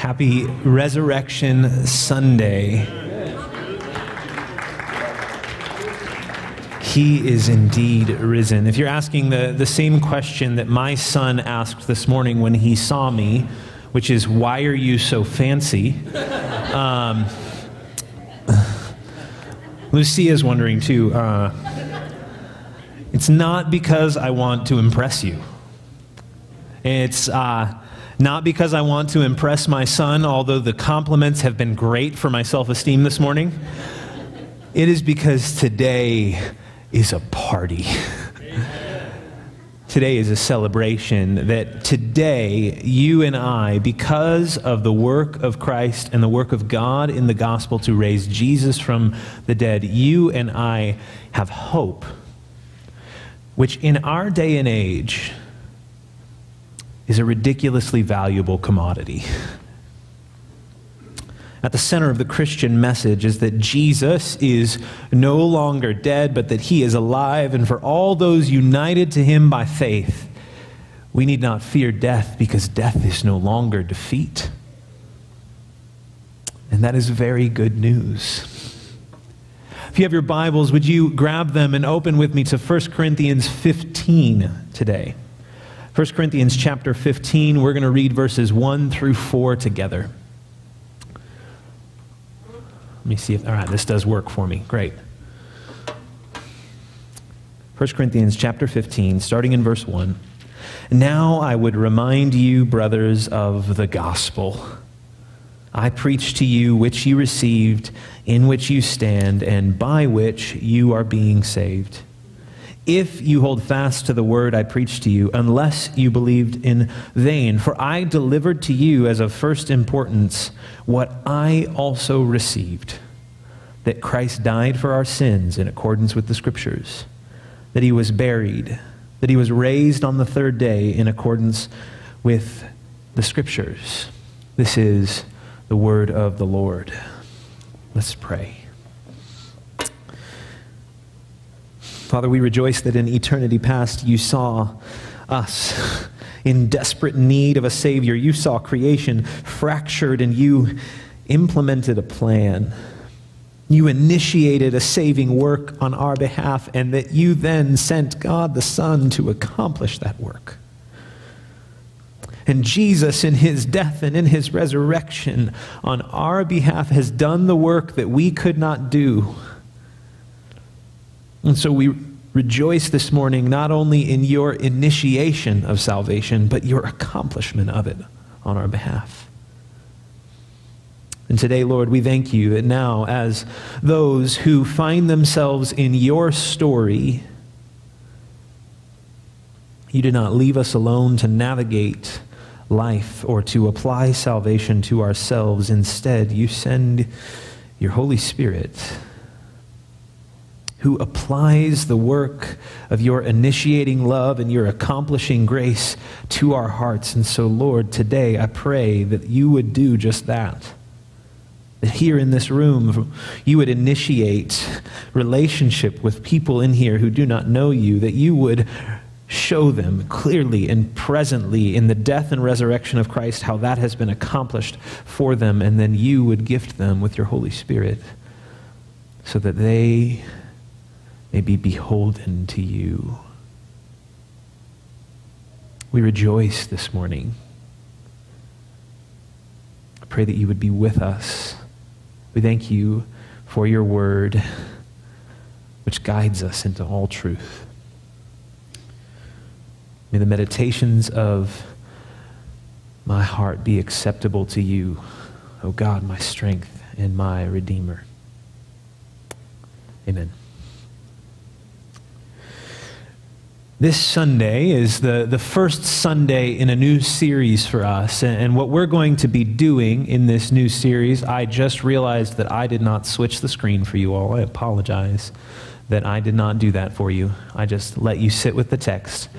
Happy Resurrection Sunday. He is indeed risen. If you're asking the, the same question that my son asked this morning when he saw me, which is, Why are you so fancy? Um, Lucia's wondering too. Uh, it's not because I want to impress you. It's uh, not because I want to impress my son, although the compliments have been great for my self esteem this morning. It is because today is a party. today is a celebration that today you and I, because of the work of Christ and the work of God in the gospel to raise Jesus from the dead, you and I have hope, which in our day and age is a ridiculously valuable commodity. At the center of the Christian message is that Jesus is no longer dead, but that he is alive. And for all those united to him by faith, we need not fear death because death is no longer defeat. And that is very good news. If you have your Bibles, would you grab them and open with me to 1 Corinthians 15 today? 1 Corinthians chapter 15, we're going to read verses 1 through 4 together. Let me see if, all right, this does work for me. Great. 1 Corinthians chapter 15, starting in verse 1. Now I would remind you, brothers, of the gospel. I preach to you which you received, in which you stand, and by which you are being saved. If you hold fast to the word I preached to you, unless you believed in vain. For I delivered to you as of first importance what I also received that Christ died for our sins in accordance with the Scriptures, that he was buried, that he was raised on the third day in accordance with the Scriptures. This is the word of the Lord. Let's pray. Father, we rejoice that in eternity past you saw us in desperate need of a Savior. You saw creation fractured and you implemented a plan. You initiated a saving work on our behalf, and that you then sent God the Son to accomplish that work. And Jesus, in his death and in his resurrection, on our behalf, has done the work that we could not do. And so we rejoice this morning not only in your initiation of salvation, but your accomplishment of it on our behalf. And today, Lord, we thank you that now, as those who find themselves in your story, you did not leave us alone to navigate life or to apply salvation to ourselves. Instead, you send your Holy Spirit who applies the work of your initiating love and your accomplishing grace to our hearts. And so, Lord, today I pray that you would do just that. That here in this room, you would initiate relationship with people in here who do not know you, that you would show them clearly and presently in the death and resurrection of Christ how that has been accomplished for them, and then you would gift them with your Holy Spirit so that they may be beholden to you. We rejoice this morning. I pray that you would be with us. We thank you for your word, which guides us into all truth. May the meditations of my heart be acceptable to you, O God, my strength and my Redeemer. Amen. This Sunday is the, the first Sunday in a new series for us. And, and, what we're going to be doing in this new series, I just realized that I did not switch the screen for you all. I apologize that I did not do that for you. I just let you sit with the text.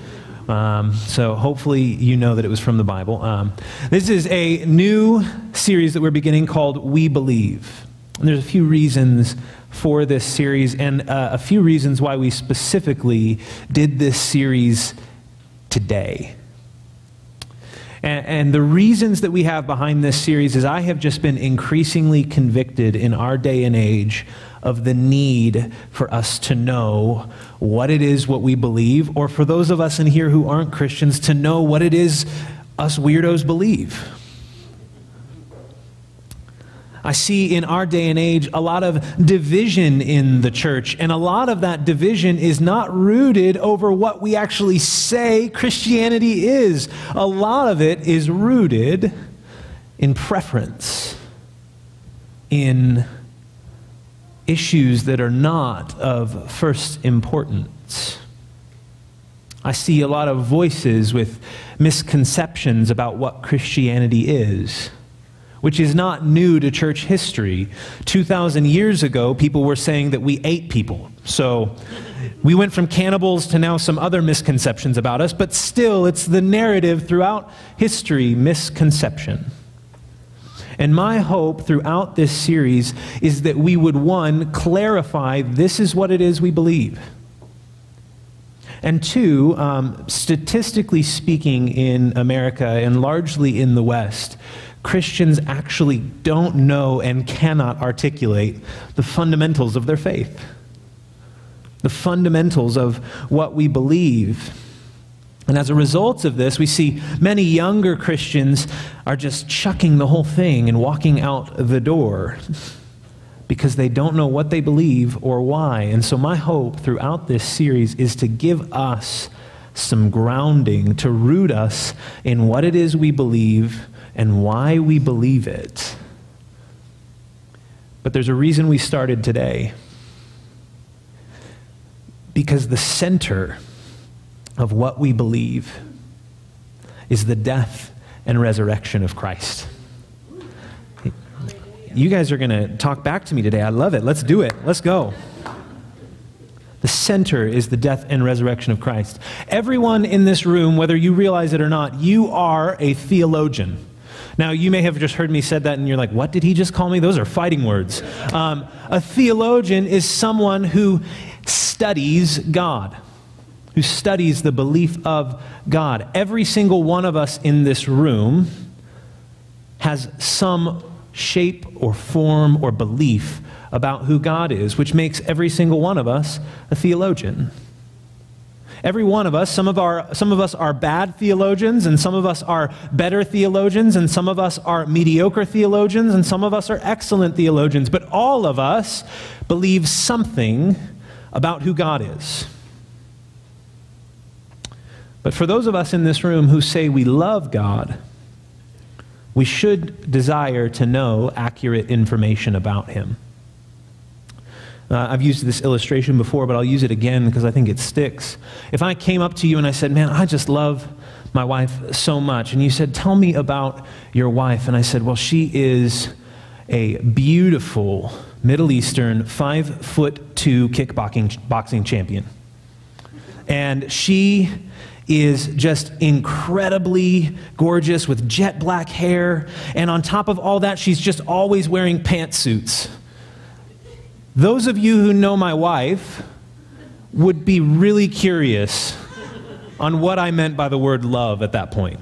Um, so hopefully you know that it was from the Bible. Um, this is a new series that we're beginning called We Believe. And there's a few reasons for this series and uh, a few reasons why we specifically did this series today. And, and, the reasons that we have behind this series is I have just been increasingly convicted in our day and age of the need for us to know what it is what we believe, or for those of us in here who aren't Christians, to know what it is us weirdos believe. I see in our day and age a lot of division in the church, and a lot of that division is not rooted over what we actually say Christianity is. A lot of it is rooted in preference, in issues that are not of first importance. I see a lot of voices with misconceptions about what Christianity is which is not new to church history. 2,000 years ago, people were saying that we ate people. So we went from cannibals to now some other misconceptions about us, but still, it's the narrative throughout history misconception. And my hope throughout this series is that we would, one, clarify this is what it is we believe. And two, um, statistically speaking, in America and largely in the West, Christians actually don't know and cannot articulate the fundamentals of their faith, the fundamentals of what we believe. And as a result of this, we see many younger Christians are just chucking the whole thing and walking out the door because they don't know what they believe or why. And so, my hope throughout this series is to give us some grounding, to root us in what it is we believe and why we believe it. But there's a reason we started today. Because the center of what we believe is the death and resurrection of Christ. You guys are going to talk back to me today. I love it. Let's do it. Let's go. The center is the death and resurrection of Christ. Everyone in this room, whether you realize it or not, you are a theologian. Now, you may have just heard me said that and you're like, what did he just call me? Those are fighting words. Um, a theologian is someone who studies God, who studies the belief of God. Every single one of us in this room has some shape or form or belief about who God is, which makes every single one of us a theologian. Every one of us, some of, our, some of us are bad theologians, and some of us are better theologians, and some of us are mediocre theologians, and some of us are excellent theologians. But all of us believe something about who God is. But for those of us in this room who say we love God, we should desire to know accurate information about Him. Uh, I've used this illustration before, but I'll use it again because I think it sticks. If I came up to you and I said, Man, I just love my wife so much, and you said, Tell me about your wife, and I said, Well, she is a beautiful Middle Eastern five foot two kickboxing boxing champion. And she is just incredibly gorgeous with jet black hair. And on top of all that, she's just always wearing pantsuits. Those of you who know my wife would be really curious on what I meant by the word love at that point.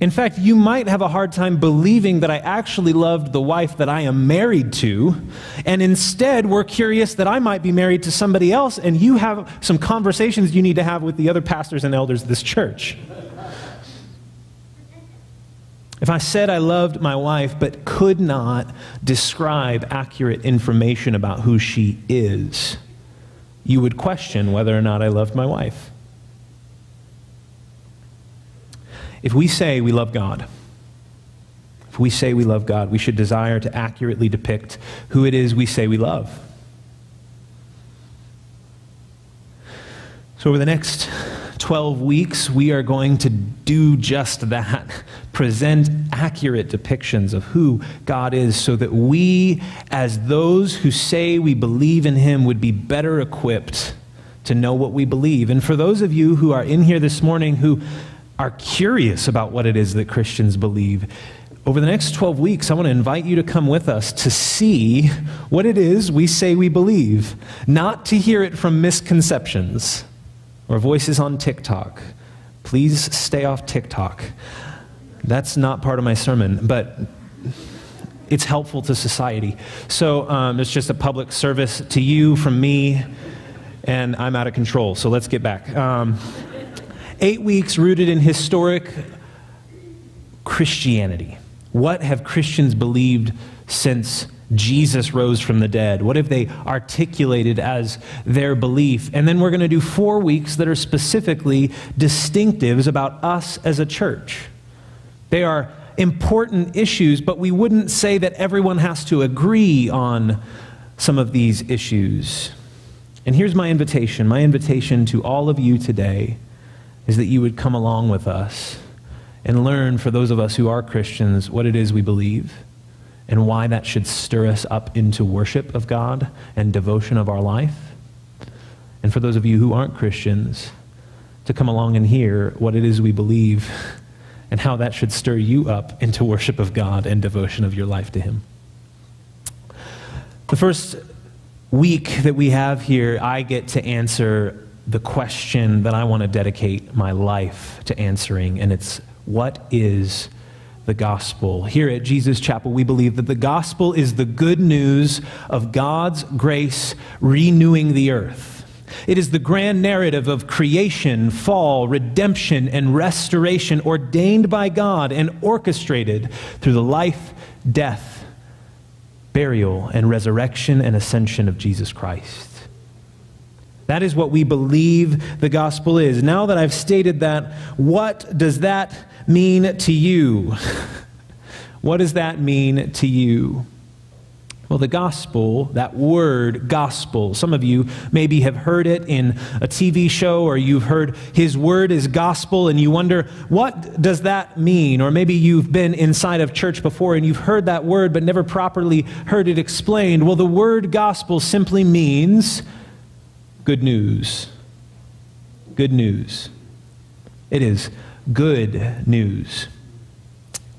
In fact, you might have a hard time believing that I actually loved the wife that I am married to, and instead we're curious that I might be married to somebody else, and you have some conversations you need to have with the other pastors and elders of this church. If I said I loved my wife but could not describe accurate information about who she is, you would question whether or not I loved my wife. If we say we love God, if we say we love God, we should desire to accurately depict who it is we say we love. So, over the next 12 weeks, we are going to do just that present accurate depictions of who God is so that we, as those who say we believe in Him, would be better equipped to know what we believe. And for those of you who are in here this morning who are curious about what it is that Christians believe, over the next 12 weeks, I want to invite you to come with us to see what it is we say we believe, not to hear it from misconceptions or voices on TikTok, Please stay off TikTok. That's not part of my sermon, but it's helpful to society. So um, it's just a public service to you from me, and I'm out of control. So let's get back. Um, eight weeks rooted in historic Christianity. What have Christians believed since Jesus rose from the dead? What have they articulated as their belief? And then we're going to do four weeks that are specifically distinctives about us as a church. They are important issues, but we wouldn't say that everyone has to agree on some of these issues. And here's my invitation my invitation to all of you today is that you would come along with us and learn, for those of us who are Christians, what it is we believe and why that should stir us up into worship of God and devotion of our life. And for those of you who aren't Christians, to come along and hear what it is we believe and how that should stir you up into worship of God and devotion of your life to Him. The first week that we have here, I get to answer the question that I want to dedicate my life to answering, and it's what is the gospel? Here at Jesus Chapel, we believe that the gospel is the good news of God's grace renewing the earth. It is the grand narrative of creation, fall, redemption, and restoration ordained by God and orchestrated through the life, death, burial, and resurrection and ascension of Jesus Christ. That is what we believe the gospel is. Now that I've stated that, what does that mean to you? what does that mean to you? Well, the gospel, that word gospel, some of you maybe have heard it in a TV show or you've heard his word is gospel and you wonder, what does that mean? Or maybe you've been inside of church before and you've heard that word but never properly heard it explained. Well, the word gospel simply means good news. Good news. It is good news.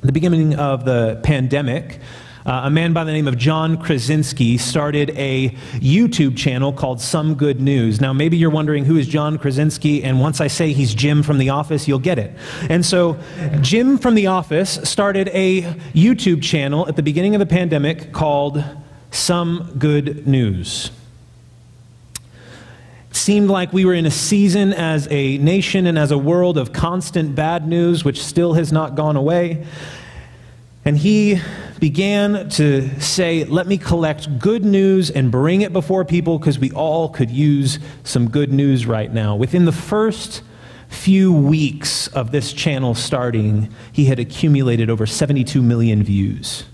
At the beginning of the pandemic, uh, a man by the name of John Krasinski started a YouTube channel called Some Good News. Now, maybe you're wondering who is John Krasinski, and once I say he's Jim from The Office, you'll get it. And so, Jim from The Office started a YouTube channel at the beginning of the pandemic called Some Good News seemed like we were in a season as a nation and as a world of constant bad news, which still has not gone away. And he began to say, Let me collect good news and bring it before people because we all could use some good news right now. Within the first few weeks of this channel starting, he had accumulated over 72 million views.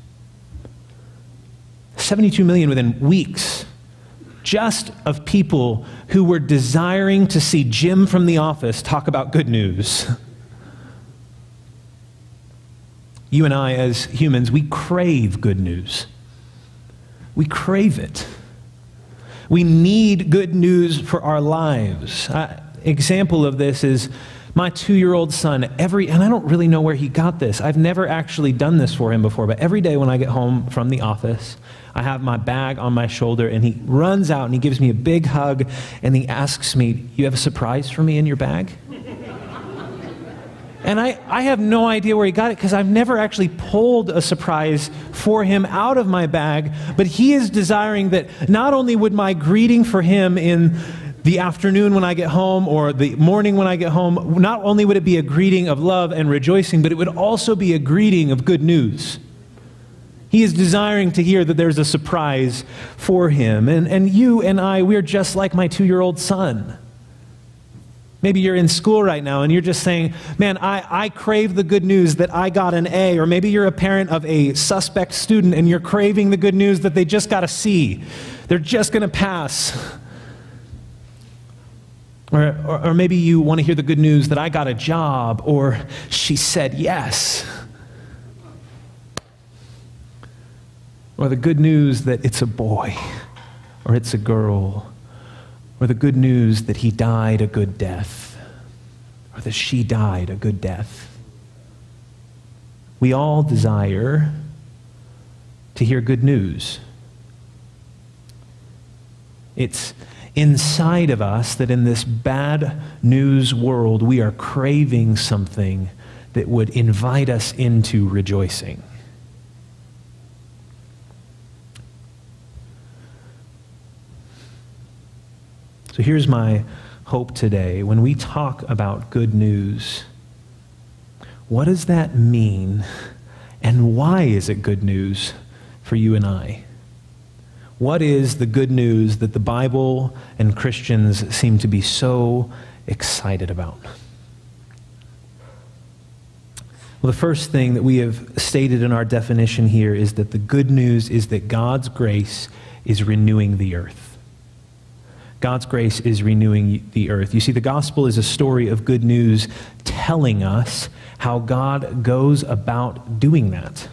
72 million within weeks just of people who were desiring to see Jim from the office talk about good news. You and I, as humans, we crave good news. We crave it. We need good news for our lives. Uh, example of this is my two year old son, every, and I don't really know where he got this. I've never actually done this for him before, but every day when I get home from the office, I have my bag on my shoulder, and he runs out and he gives me a big hug, and he asks me, You have a surprise for me in your bag? And I, I have no idea where he got it because I've never actually pulled a surprise for him out of my bag. But he is desiring that not only would my greeting for him in the afternoon when I get home or the morning when I get home, not only would it be a greeting of love and rejoicing, but it would also be a greeting of good news. He is desiring to hear that there's a surprise for him. And, and you and I, we're just like my two year old son. Maybe you're in school right now and you're just saying, Man, I, I crave the good news that I got an A. Or maybe you're a parent of a suspect student and you're craving the good news that they just got a C. They're just going to pass. Or, or, or, maybe you want to hear the good news that I got a job or she said yes. Or the good news that it's a boy or it's a girl. Or the good news that he died a good death or that she died a good death. We all desire to hear good news. It's inside of us that in this bad news world we are craving something that would invite us into rejoicing. So here's my hope today. When we talk about good news, what does that mean? And why is it good news for you and I? What is the good news that the Bible and Christians seem to be so excited about? Well, the first thing that we have stated in our definition here is that the good news is that God's grace is renewing the earth. God's grace is renewing the earth. You see, the gospel is a story of good news telling us how God goes about doing that.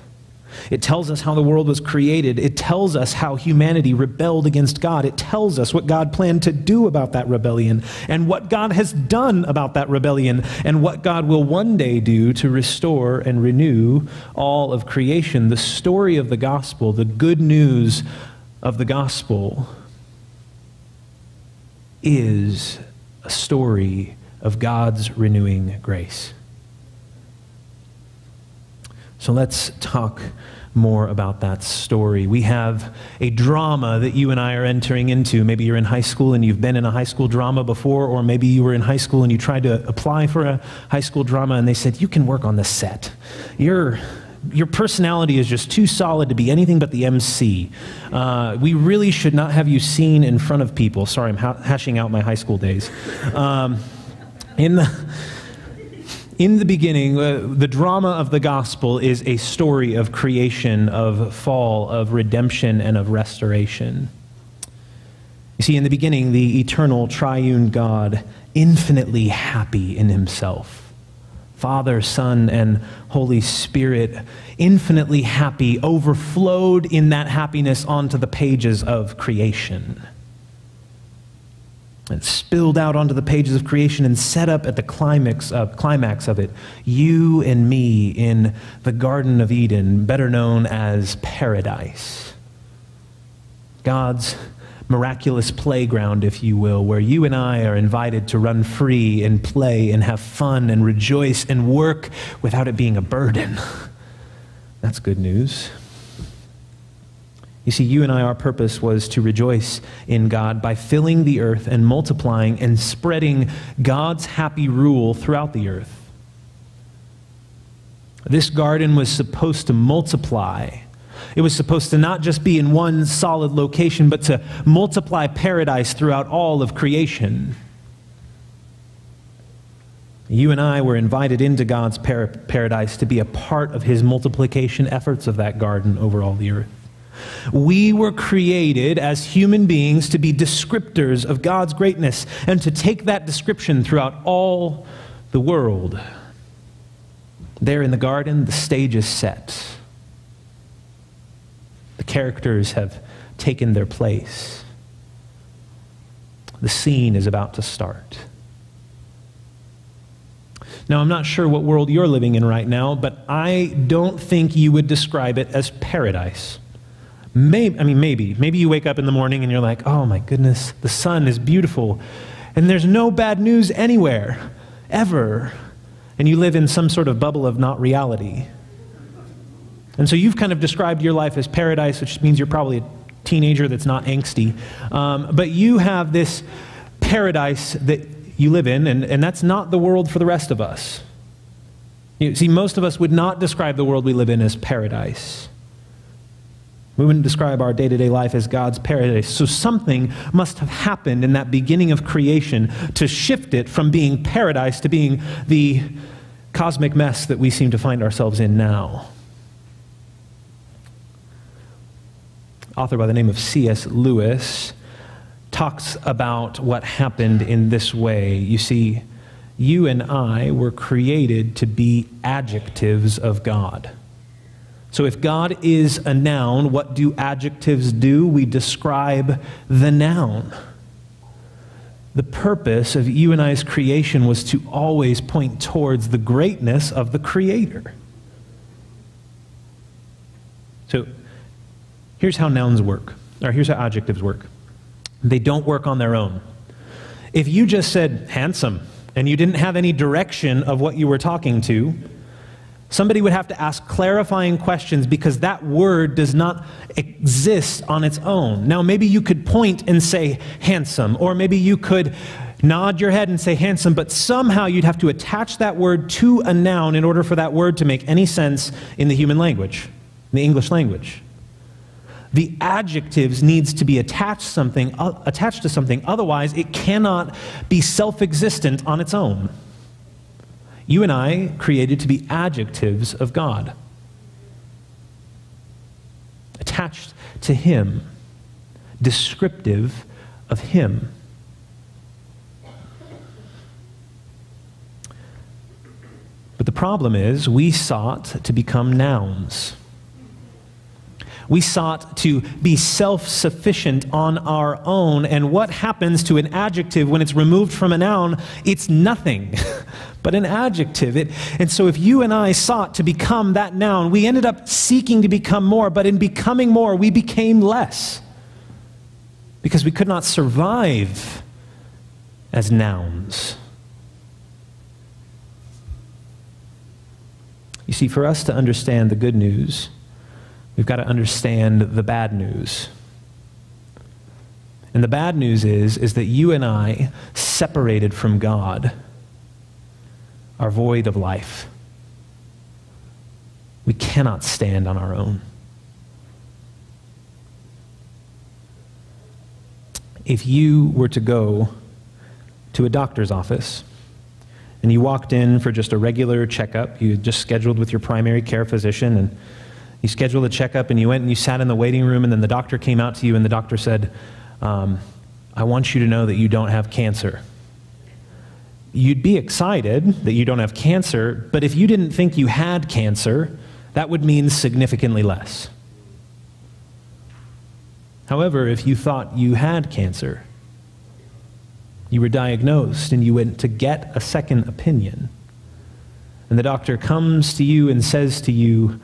It tells us how the world was created. It tells us how humanity rebelled against God. It tells us what God planned to do about that rebellion and what God has done about that rebellion and what God will one day do to restore and renew all of creation. The story of the gospel, the good news of the gospel, is a story of God's renewing grace. So let's talk more about that story. We have a drama that you and I are entering into. Maybe you're in high school and you've been in a high school drama before, or maybe you were in high school and you tried to apply for a high school drama and they said, You can work on the set. Your, your personality is just too solid to be anything but the MC. Uh, we really should not have you seen in front of people. Sorry, I'm ha- hashing out my high school days. Um, in the in the beginning, uh, the drama of the gospel is a story of creation, of fall, of redemption, and of restoration. You see, in the beginning, the eternal triune God, infinitely happy in himself, Father, Son, and Holy Spirit, infinitely happy, overflowed in that happiness onto the pages of creation and spilled out onto the pages of creation and set up at the climax of, climax of it you and me in the Garden of Eden, better known as paradise. God's miraculous playground, if you will, where you and I are invited to run free and play and have fun and rejoice and work without it being a burden. That's good news. You see, you and I, our purpose was to rejoice in God by filling the earth and multiplying and spreading God's happy rule throughout the earth. This garden was supposed to multiply. It was supposed to not just be in one solid location, but to multiply paradise throughout all of creation. You and I were invited into God's par- paradise to be a part of his multiplication efforts of that garden over all the earth. We were created as human beings to be descriptors of God's greatness and to take that description throughout all the world. There in the garden, the stage is set. Characters have taken their place. The scene is about to start. Now, I'm not sure what world you're living in right now, but I don't think you would describe it as paradise. Maybe, I mean, maybe. Maybe you wake up in the morning and you're like, oh my goodness, the sun is beautiful. And there's no bad news anywhere, ever. And you live in some sort of bubble of not reality. And so you've kind of described your life as paradise, which means you're probably a teenager that's not angsty. Um, but you have this paradise that you live in, and, and that's not the world for the rest of us. You see, most of us would not describe the world we live in as paradise. We wouldn't describe our day to day life as God's paradise. So something must have happened in that beginning of creation to shift it from being paradise to being the cosmic mess that we seem to find ourselves in now. Author by the name of C.S. Lewis talks about what happened in this way. You see, you and I were created to be adjectives of God. So if God is a noun, what do adjectives do? We describe the noun. The purpose of you and I's creation was to always point towards the greatness of the Creator. So here's how nouns work, or here's how adjectives work. They don't work on their own. If you just said handsome and you didn't have any direction of what you were talking to, somebody would have to ask clarifying questions because that word does not exist on its own. Now, maybe you could point and say handsome, or maybe you could nod your head and say handsome, but somehow you'd have to attach that word to a noun in order for that word to make any sense in the human language, in the English language. The adjectives needs to be attached something uh, attached to something otherwise it cannot be self-existent on its own. You and I created to be adjectives of God. Attached to him, descriptive of him. But the problem is, we sought to become nouns. We sought to be self sufficient on our own. And what happens to an adjective when it's removed from a noun? It's nothing but an adjective. It, and so if you and I sought to become that noun, we ended up seeking to become more. But in becoming more, we became less because we could not survive as nouns. You see, for us to understand the good news, we've got to understand the bad news. And the bad news is, is that you and I, separated from God, are void of life. We cannot stand on our own. If you were to go to a doctor's office and you walked in for just a regular checkup. You just scheduled with your primary care physician, and you scheduled a checkup, and you went and you sat in the waiting room, and then the doctor came out to you, and the doctor said, um, I want you to know that you don't have cancer. You'd be excited that you don't have cancer, but if you didn't think you had cancer, that would mean significantly less. However, if you thought you had cancer, you were diagnosed and you went to get a second opinion. And the doctor comes to you and says to you,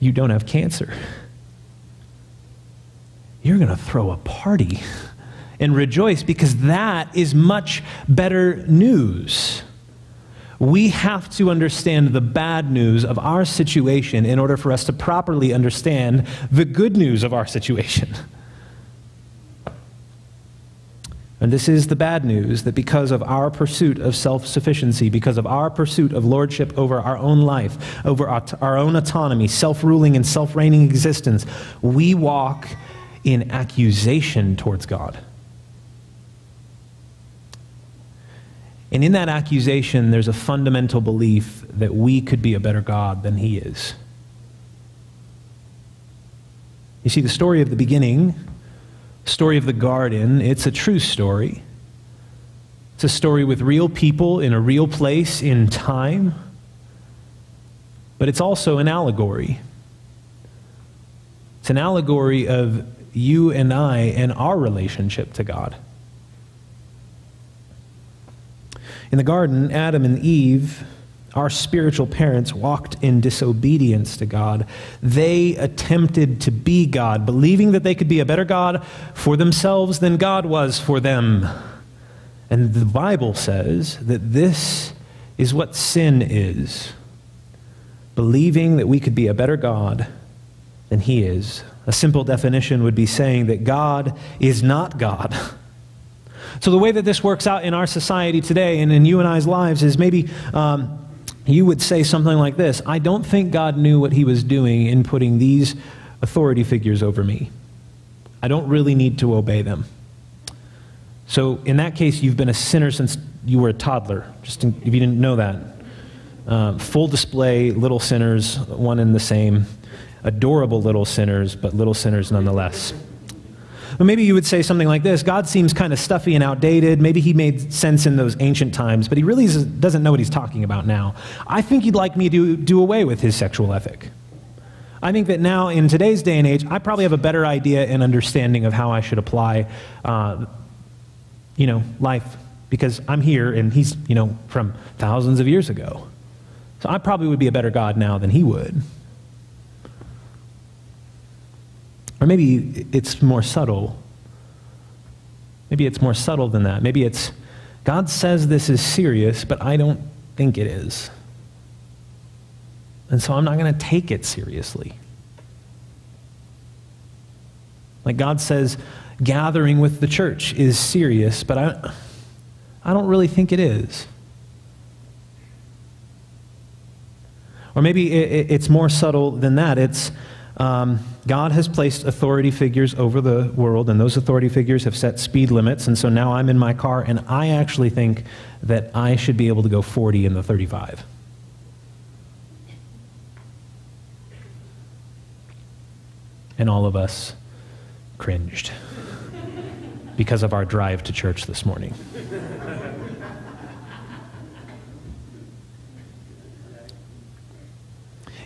You don't have cancer. You're going to throw a party and rejoice because that is much better news. We have to understand the bad news of our situation in order for us to properly understand the good news of our situation. And this is the bad news that because of our pursuit of self sufficiency, because of our pursuit of lordship over our own life, over our own autonomy, self ruling and self reigning existence, we walk in accusation towards God. And in that accusation, there's a fundamental belief that we could be a better God than He is. You see, the story of the beginning story of the garden, it's a true story. It's a story with real people in a real place in time, but it's also an allegory. It's an allegory of you and I and our relationship to God. In the garden, Adam and Eve our spiritual parents walked in disobedience to God. They attempted to be God, believing that they could be a better God for themselves than God was for them. And the Bible says that this is what sin is believing that we could be a better God than He is. A simple definition would be saying that God is not God. So, the way that this works out in our society today and in you and I's lives is maybe um, you would say something like this I don't think God knew what he was doing in putting these authority figures over me. I don't really need to obey them. So, in that case, you've been a sinner since you were a toddler, just in, if you didn't know that. Uh, full display, little sinners, one and the same. Adorable little sinners, but little sinners nonetheless. But maybe you would say something like this God seems kind of stuffy and outdated. Maybe he made sense in those ancient times, but he really doesn't know what he's talking about now. I think he'd like me to do away with his sexual ethic. I think that now, in today's day and age, I probably have a better idea and understanding of how I should apply, uh, you know, life because I'm here and he's, you know, from thousands of years ago. So I probably would be a better God now than he would. Or maybe it's more subtle. Maybe it's more subtle than that. Maybe it's God says this is serious, but I don't think it is. And so I'm not going to take it seriously. Like God says, gathering with the church is serious, but I, I don't really think it is. Or maybe it, it's more subtle than that. It's um, God has placed authority figures over the world, and those authority figures have set speed limits. And so now I'm in my car, and I actually think that I should be able to go 40 in the 35. And all of us cringed because of our drive to church this morning.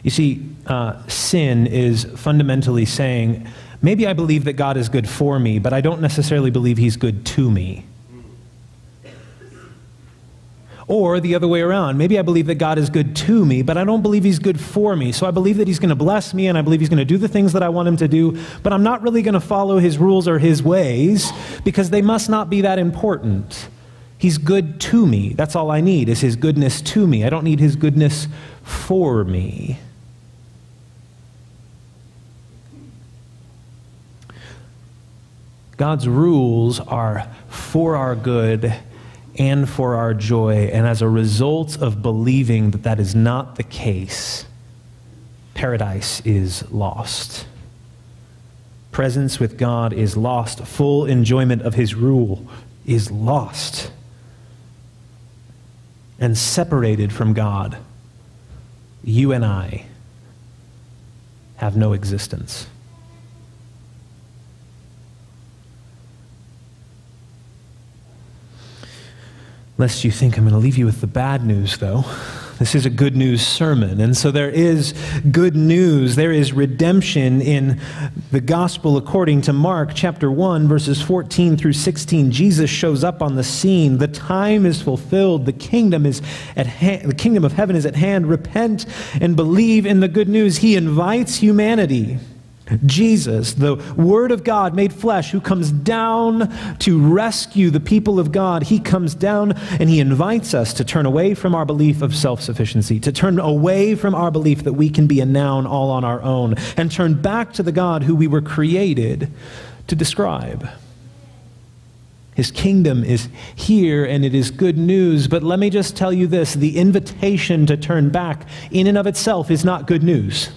You see, uh, sin is fundamentally saying, maybe I believe that God is good for me, but I don't necessarily believe he's good to me. Or the other way around. Maybe I believe that God is good to me, but I don't believe He's good for me. So I believe that He's going to bless me and I believe He's going to do the things that I want Him to do, but I'm not really going to follow His rules or His ways because they must not be that important. He's good to me. That's all I need is His goodness to me. I don't need His goodness for me. God's rules are for our good and for our joy. And as a result of believing that that is not the case, paradise is lost. Presence with God is lost. Full enjoyment of His rule is lost. And separated from God, you and I have no existence. Lest you think I'm going to leave you with the bad news, though. This is a good news sermon. And so there is good news. There is redemption in the gospel according to Mark chapter 1, verses 14 through 16. Jesus shows up on the scene. The time is fulfilled. The kingdom is at. The kingdom of heaven is at hand. Repent and believe in the good news. He invites humanity Jesus, the Word of God made flesh, who comes down to rescue the people of God, he comes down and he invites us to turn away from our belief of self sufficiency, to turn away from our belief that we can be a noun all on our own, and turn back to the God who we were created to describe. His kingdom is here and it is good news. But let me just tell you this the invitation to turn back, in and of itself, is not good news.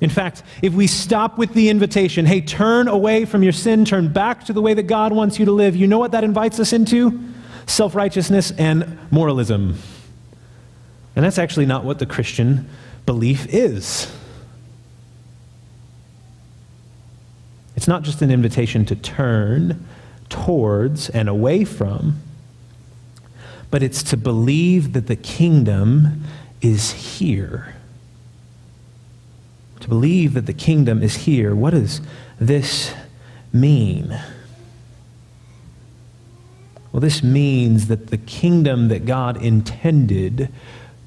In fact, if we stop with the invitation, hey, turn away from your sin, turn back to the way that God wants you to live, you know what that invites us into? Self righteousness and moralism. And that's actually not what the Christian belief is. It's not just an invitation to turn towards and away from, but it's to believe that the kingdom is here believe that the kingdom is here. What does this mean? Well, this means that the kingdom that God intended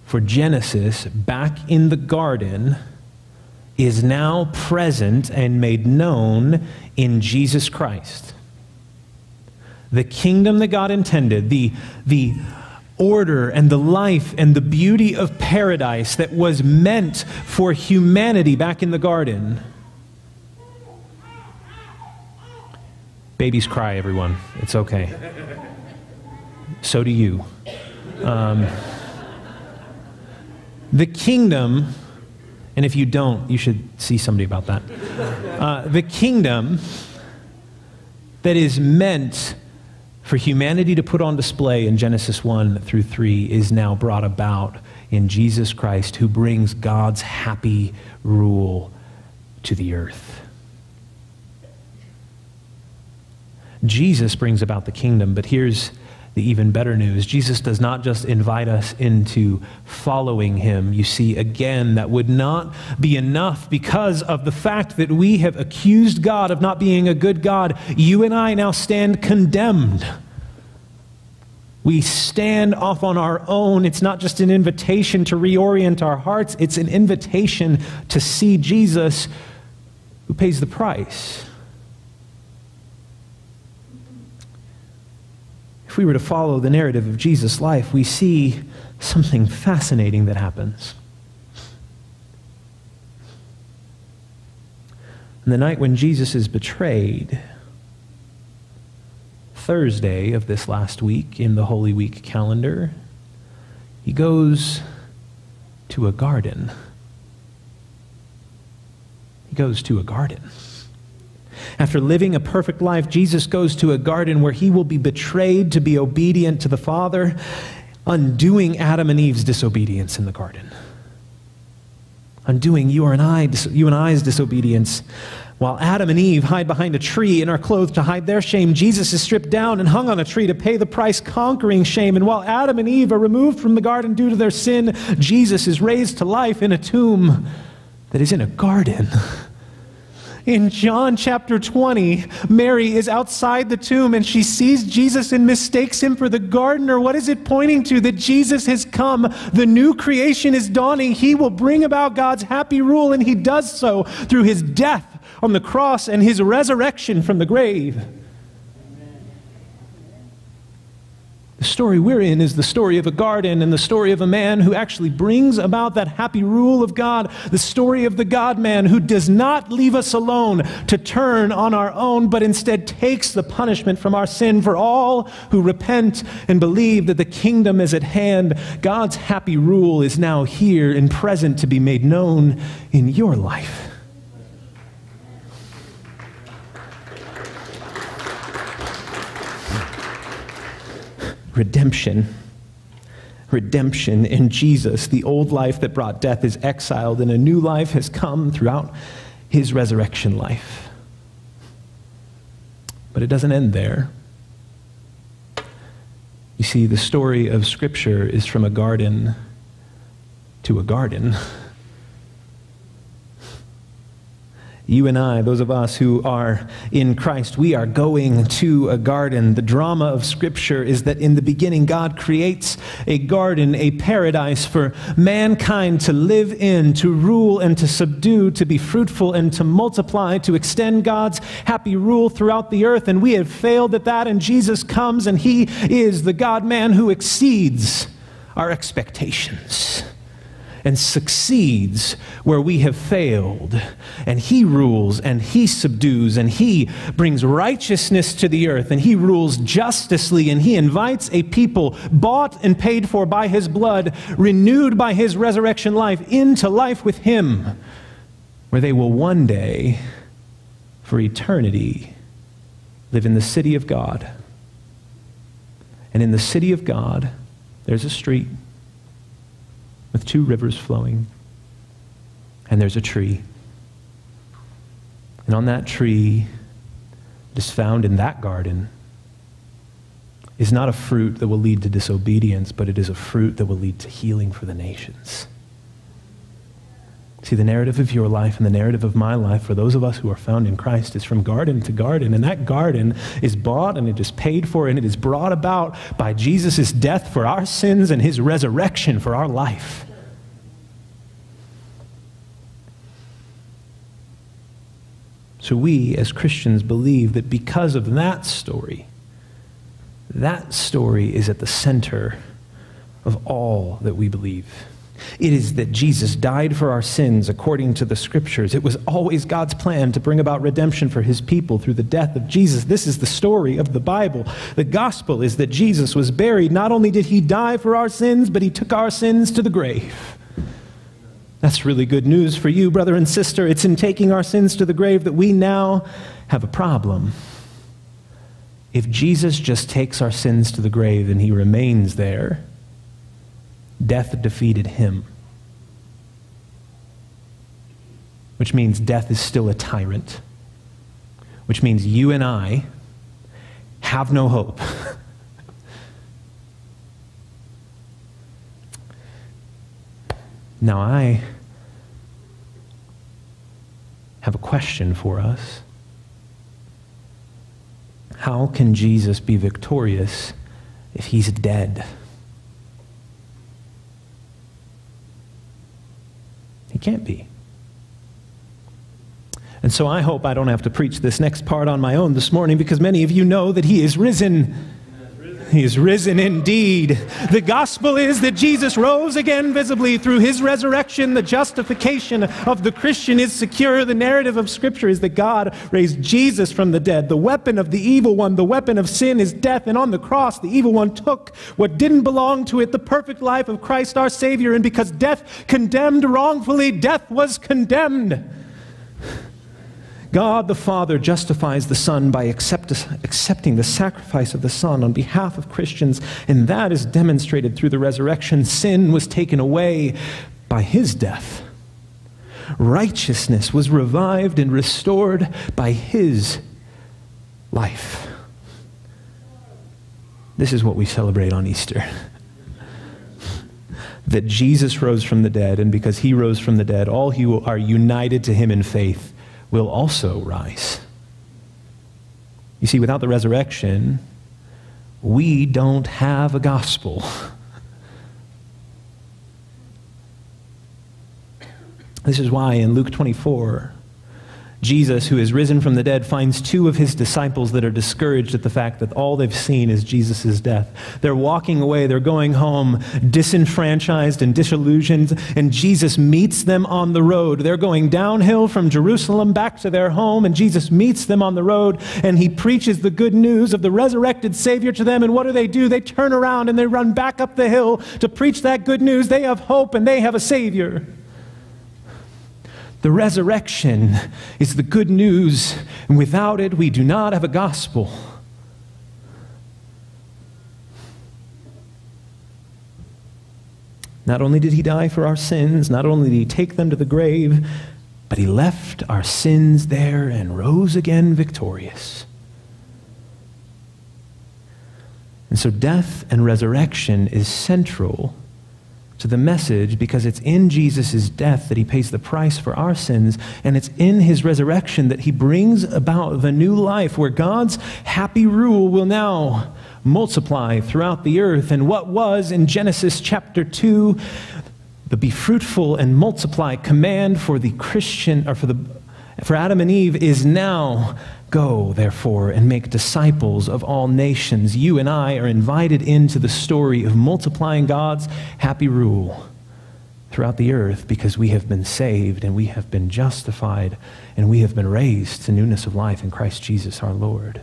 for Genesis back in the garden is now present and made known in Jesus Christ. The kingdom that God intended, the, the order and the life and the beauty of paradise that was meant for humanity back in the garden. Babies cry, everyone. It's okay. So do you. Um, the kingdom, and if you don't, you should see somebody about that. Uh, the kingdom that is meant for humanity to put on display in Genesis 1 through 3 is now brought about in Jesus Christ, who brings God's happy rule to the earth. Jesus brings about the kingdom, but here's the even better news. Jesus does not just invite us into following him. You see, again, that would not be enough because of the fact that we have accused God of not being a good God. You and I now stand condemned. We stand off on our own. It's not just an invitation to reorient our hearts, it's an invitation to see Jesus who pays the price. if we were to follow the narrative of Jesus' life, we see something fascinating that happens. On the night when Jesus is betrayed, Thursday of this last week in the Holy Week calendar, he goes to a garden. He goes to a garden. After living a perfect life, Jesus goes to a garden where he will be betrayed to be obedient to the Father, undoing Adam and Eve's disobedience in the garden. Undoing you and I, you and I's disobedience. While Adam and Eve hide behind a tree and are clothed to hide their shame, Jesus is stripped down and hung on a tree to pay the price, conquering shame. And while Adam and Eve are removed from the garden due to their sin, Jesus is raised to life in a tomb that is in a garden. In John chapter 20, Mary is outside the tomb and she sees Jesus and mistakes him for the gardener. What is it pointing to? That Jesus has come. The new creation is dawning. He will bring about God's happy rule, and he does so through his death on the cross and his resurrection from the grave. The story we're in is the story of a garden and the story of a man who actually brings about that happy rule of God. The story of the God man who does not leave us alone to turn on our own, but instead takes the punishment from our sin for all who repent and believe that the kingdom is at hand. God's happy rule is now here and present to be made known in your life. Redemption. Redemption in Jesus. The old life that brought death is exiled, and a new life has come throughout his resurrection life. But it doesn't end there. You see, the story of Scripture is from a garden to a garden. you and I, those of us who are in Christ, we are going to a garden. The drama of Scripture is that in the beginning, God creates a garden, a paradise for mankind to live in, to rule and to subdue, to be fruitful and to multiply, to extend God's happy rule throughout the earth. And we have failed at that, and Jesus comes, and He is the God man who exceeds our expectations and succeeds where we have failed. And he rules and he subdues and he brings righteousness to the earth and he rules justly and he invites a people bought and paid for by his blood, renewed by his resurrection life, into life with him, where they will one day, for eternity, live in the city of God. And in the city of God, there's a street with two rivers flowing. And there's a tree. And on that tree, that is found in that garden, is not a fruit that will lead to disobedience, but it is a fruit that will lead to healing for the nations. See, the narrative of your life and the narrative of my life for those of us who are found in Christ is from garden to garden. And that garden is bought and it is paid for and it is brought about by Jesus' death for our sins and his resurrection for our life. So we, as Christians, believe that because of that story, that story is at the center of all that we believe. It is that Jesus died for our sins according to the scriptures. It was always God's plan to bring about redemption for his people through the death of Jesus. This is the story of the Bible. The gospel is that Jesus was buried. Not only did he die for our sins, but he took our sins to the grave. That's really good news for you, brother and sister. It's in taking our sins to the grave that we now have a problem. If Jesus just takes our sins to the grave and he remains there, death defeated him. Which means death is still a tyrant. Which means you and I have no hope. now, I have a question for us. How can Jesus be victorious if he's dead? Can't be. And so I hope I don't have to preach this next part on my own this morning because many of you know that he is risen. He is risen indeed. The gospel is that Jesus rose again visibly through his resurrection. The justification of the Christian is secure. The narrative of Scripture is that God raised Jesus from the dead. The weapon of the evil one, the weapon of sin, is death. And on the cross, the evil one took what didn't belong to it, the perfect life of Christ our Savior. And because death condemned wrongfully, death was condemned. God the Father justifies the Son by accept, accepting the sacrifice of the Son on behalf of Christians, and that is demonstrated through the resurrection. Sin was taken away by his death. Righteousness was revived and restored by his life. This is what we celebrate on Easter. that Jesus rose from the dead, and because he rose from the dead, all who are united to him in faith will also rise. You see, without the resurrection, we don't have a gospel. This is why in Luke 24, Jesus, who is risen from the dead, finds two of his disciples that are discouraged at the fact that all they've seen is Jesus' death. They're walking away, they're going home, disenfranchised and disillusioned, and Jesus meets them on the road. They're going downhill from Jerusalem back to their home, and Jesus meets them on the road, and he preaches the good news of the resurrected Savior to them. And what do they do? They turn around and they run back up the hill to preach that good news. They have hope and they have a Savior. The resurrection is the good news, and without it, we do not have a gospel. Not only did he die for our sins, not only did he take them to the grave, but he left our sins there and rose again victorious. And so, death and resurrection is central to the message because it's in Jesus' death that he pays the price for our sins, and it's in his resurrection that he brings about the new life where God's happy rule will now multiply throughout the earth. And what was in Genesis chapter 2 the be fruitful and multiply command for the Christian, or for, the, for Adam and Eve, is now Go, therefore, and make disciples of all nations. You and I are invited into the story of multiplying God's happy rule throughout the earth because we have been saved and we have been justified and we have been raised to newness of life in Christ Jesus our Lord.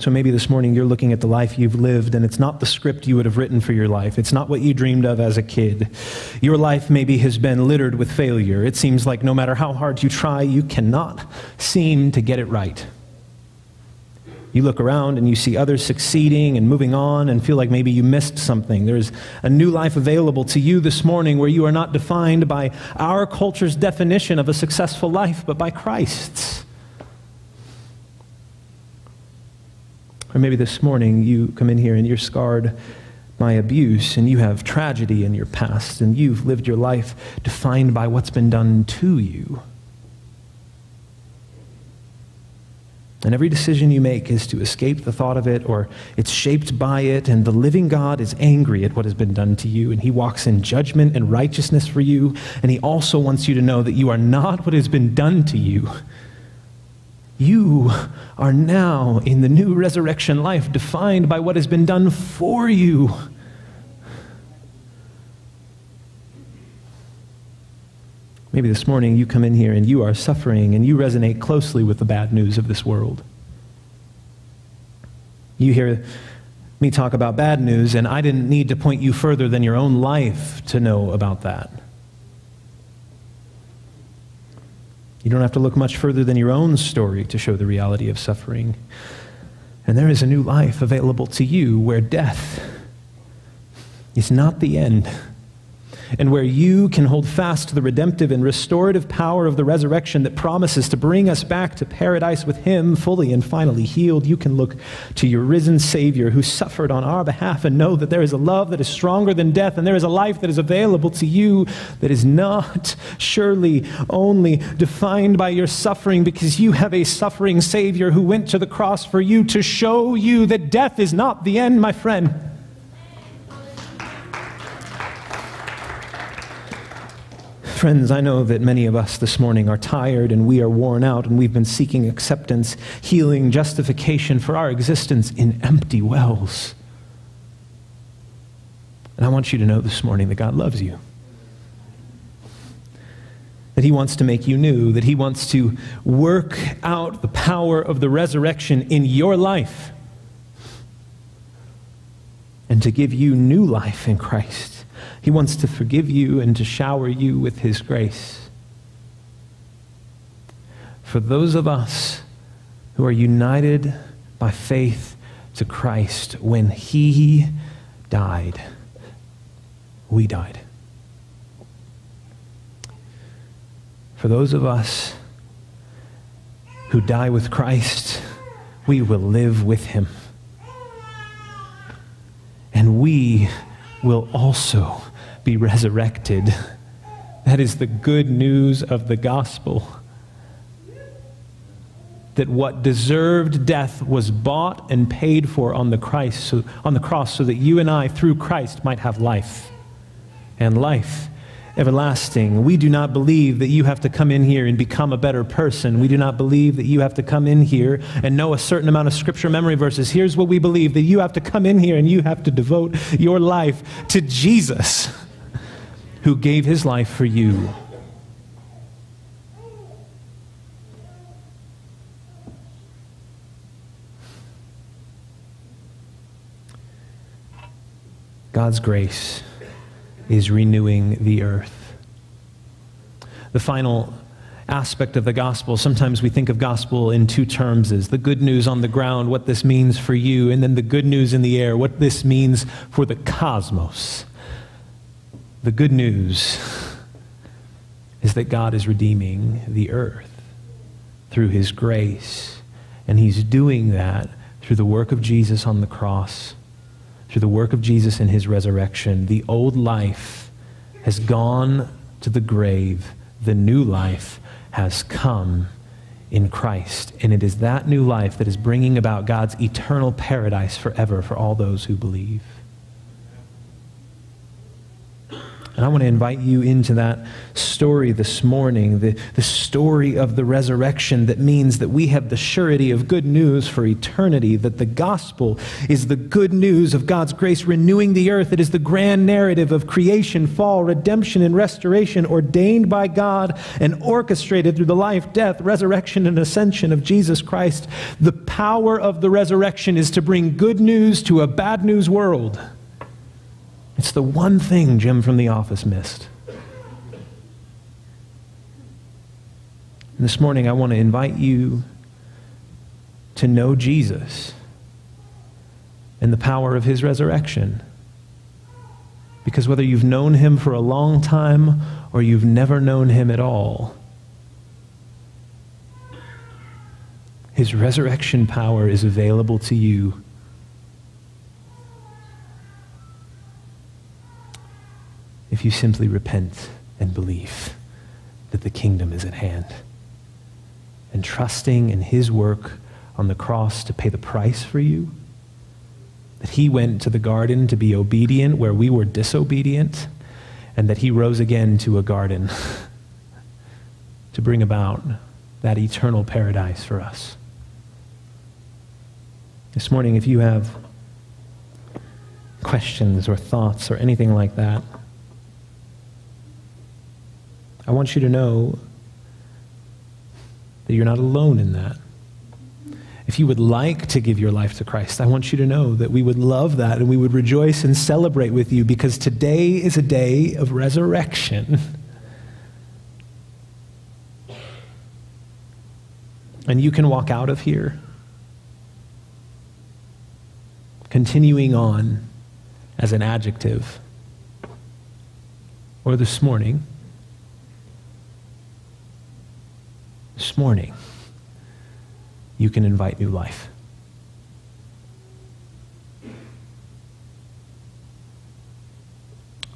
So maybe this morning you're looking at the life you've lived and it's not the script you would have written for your life. It's not what you dreamed of as a kid. Your life maybe has been littered with failure. It seems like no matter how hard you try, you cannot seem to get it right. You look around and you see others succeeding and moving on and feel like maybe you missed something. There's a new life available to you this morning where you are not defined by our culture's definition of a successful life, but by Christ's. Or maybe this morning you come in here and you're scarred by abuse and you have tragedy in your past and you've lived your life defined by what's been done to you. And every decision you make is to escape the thought of it or it's shaped by it. And the living God is angry at what has been done to you. And he walks in judgment and righteousness for you. And he also wants you to know that you are not what has been done to you. You are now in the new resurrection life defined by what has been done for you. Maybe this morning you come in here and you are suffering and you resonate closely with the bad news of this world. You hear me talk about bad news, and I didn't need to point you further than your own life to know about that. You don't have to look much further than your own story to show the reality of suffering. And there is a new life available to you where death is not the end and where you can hold fast to the redemptive and restorative power of the resurrection that promises to bring us back to paradise with Him, fully and finally healed, you can look to your risen Savior who suffered on our behalf and know that there is a love that is stronger than death, and there is a life that is available to you that is not surely only defined by your suffering because you have a suffering Savior who went to the cross for you to show you that death is not the end, my friend. Friends, I know that many of us this morning are tired and we are worn out and we've been seeking acceptance, healing, justification for our existence in empty wells. And I want you to know this morning that God loves you. That He wants to make you new, that He wants to work out the power of the resurrection in your life, and to give you new life in Christ. He wants to forgive you and to shower you with His grace. For those of us who are united by faith to Christ, when He died, we died. For those of us who die with Christ, we will live with Him. And we will also be resurrected. That is the good news of the gospel. That what deserved death was bought and paid for on the, Christ, so, on the cross so that you and I, through Christ, might have life. And life everlasting. We do not believe that you have to come in here and become a better person. We do not believe that you have to come in here and know a certain amount of scripture memory verses. Here's what we believe that you have to come in here and you have to devote your life to Jesus who gave his life for you. God's grace is renewing the earth. The final aspect of the gospel, sometimes we think of gospel in two terms is the good news on the ground, what this means for you, and then the good news in the air, what this means for the cosmos. The good news is that God is redeeming the earth through his grace, and he's doing that through the work of Jesus on the cross through the work of Jesus in his resurrection, the old life has gone to the grave. The new life has come in Christ. And it is that new life that is bringing about God's eternal paradise forever for all those who believe. And I want to invite you into that story this morning, the, the story of the resurrection that means that we have the surety of good news for eternity, that the gospel is the good news of God's grace renewing the earth. It is the grand narrative of creation, fall, redemption, and restoration ordained by God and orchestrated through the life, death, resurrection, and ascension of Jesus Christ. The power of the resurrection is to bring good news to a bad news world. It's the one thing Jim from the office missed. And this morning, I want to invite you to know Jesus and the power of his resurrection. Because whether you've known him for a long time or you've never known him at all, his resurrection power is available to you if you simply repent and believe that the kingdom is at hand. And trusting in his work on the cross to pay the price for you, that he went to the garden to be obedient where we were disobedient, and that he rose again to a garden to bring about that eternal paradise for us. This morning, if you have questions or thoughts or anything like that, I want you to know that you're not alone in that. If you would like to give your life to Christ, I want you to know that we would love that and we would rejoice and celebrate with you because today is a day of resurrection. And you can walk out of here continuing on as an adjective. Or this morning, this morning, you can invite new life.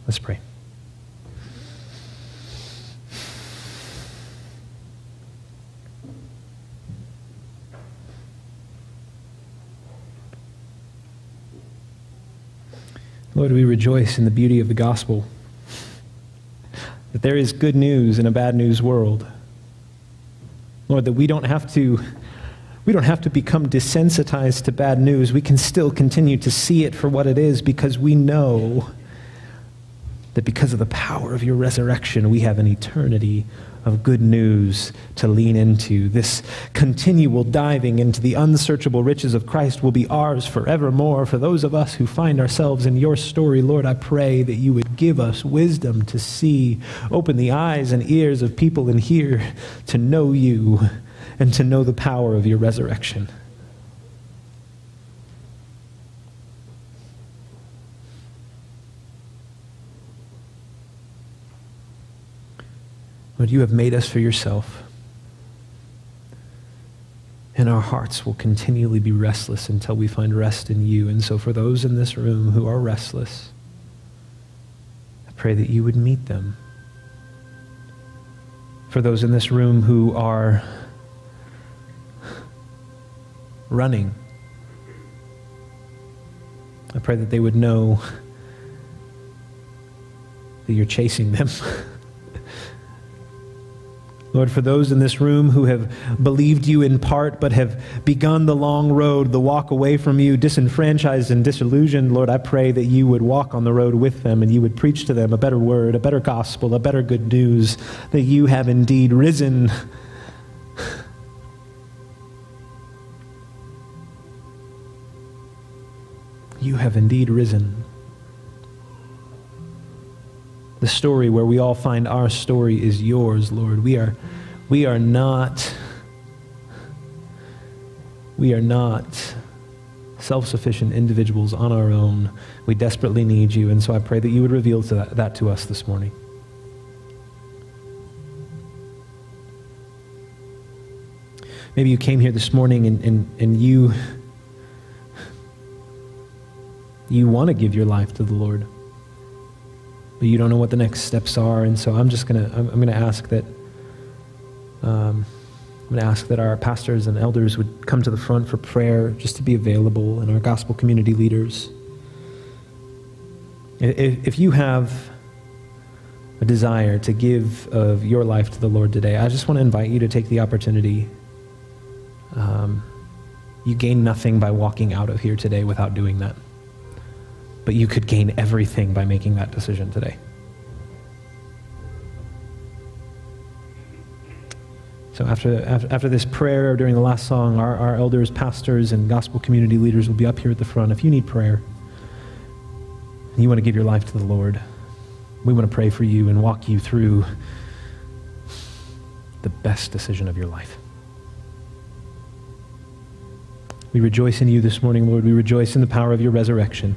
Let's pray. Lord, we rejoice in the beauty of the gospel. that there is good news in a bad news world. Lord, that we don't have to we don't have to become desensitized to bad news. We can still continue to see it for what it is because we know that because of the power of your resurrection, we have an eternity of good news to lean into. This continual diving into the unsearchable riches of Christ will be ours forevermore. For those of us who find ourselves in your story, Lord, I pray that you would give us wisdom to see, open the eyes and ears of people in here to know you and to know the power of your resurrection. You have made us for yourself. And our hearts will continually be restless until we find rest in you. And so, for those in this room who are restless, I pray that you would meet them. For those in this room who are running. I pray that they would know that you're chasing them. Lord, for those in this room who have believed you in part but have begun the long road, the walk away from you, disenfranchised and disillusioned, Lord, I pray that you would walk on the road with them and you would preach to them a better word, a better gospel, a better good news, that you have indeed risen You have indeed risen. The story where we all find our story is yours, Lord. We are, we are not, we are not self sufficient individuals on our own. We desperately need you. And so I pray that you would reveal to that, that to us this morning. Maybe you came here this morning and, and, and you you want to give your life to the Lord, but you don't know what the next steps are. And so I'm just gonna I'm, I'm gonna ask that um, I'm gonna ask that our pastors and elders would come to the front for prayer, just to be available, and our gospel community leaders. If, if you have a desire to give of your life to the Lord today, I just want to invite you to take the opportunity. Um, you gain nothing by walking out of here today without doing that but you could gain everything by making that decision today. So after, after, this prayer during the last song, our, our elders, pastors, and gospel community leaders will be up here at the front. If you need prayer, and you want to give your life to the Lord, we want to pray for you and walk you through the best decision of your life. We rejoice in you this morning, Lord. We rejoice in the power of your resurrection.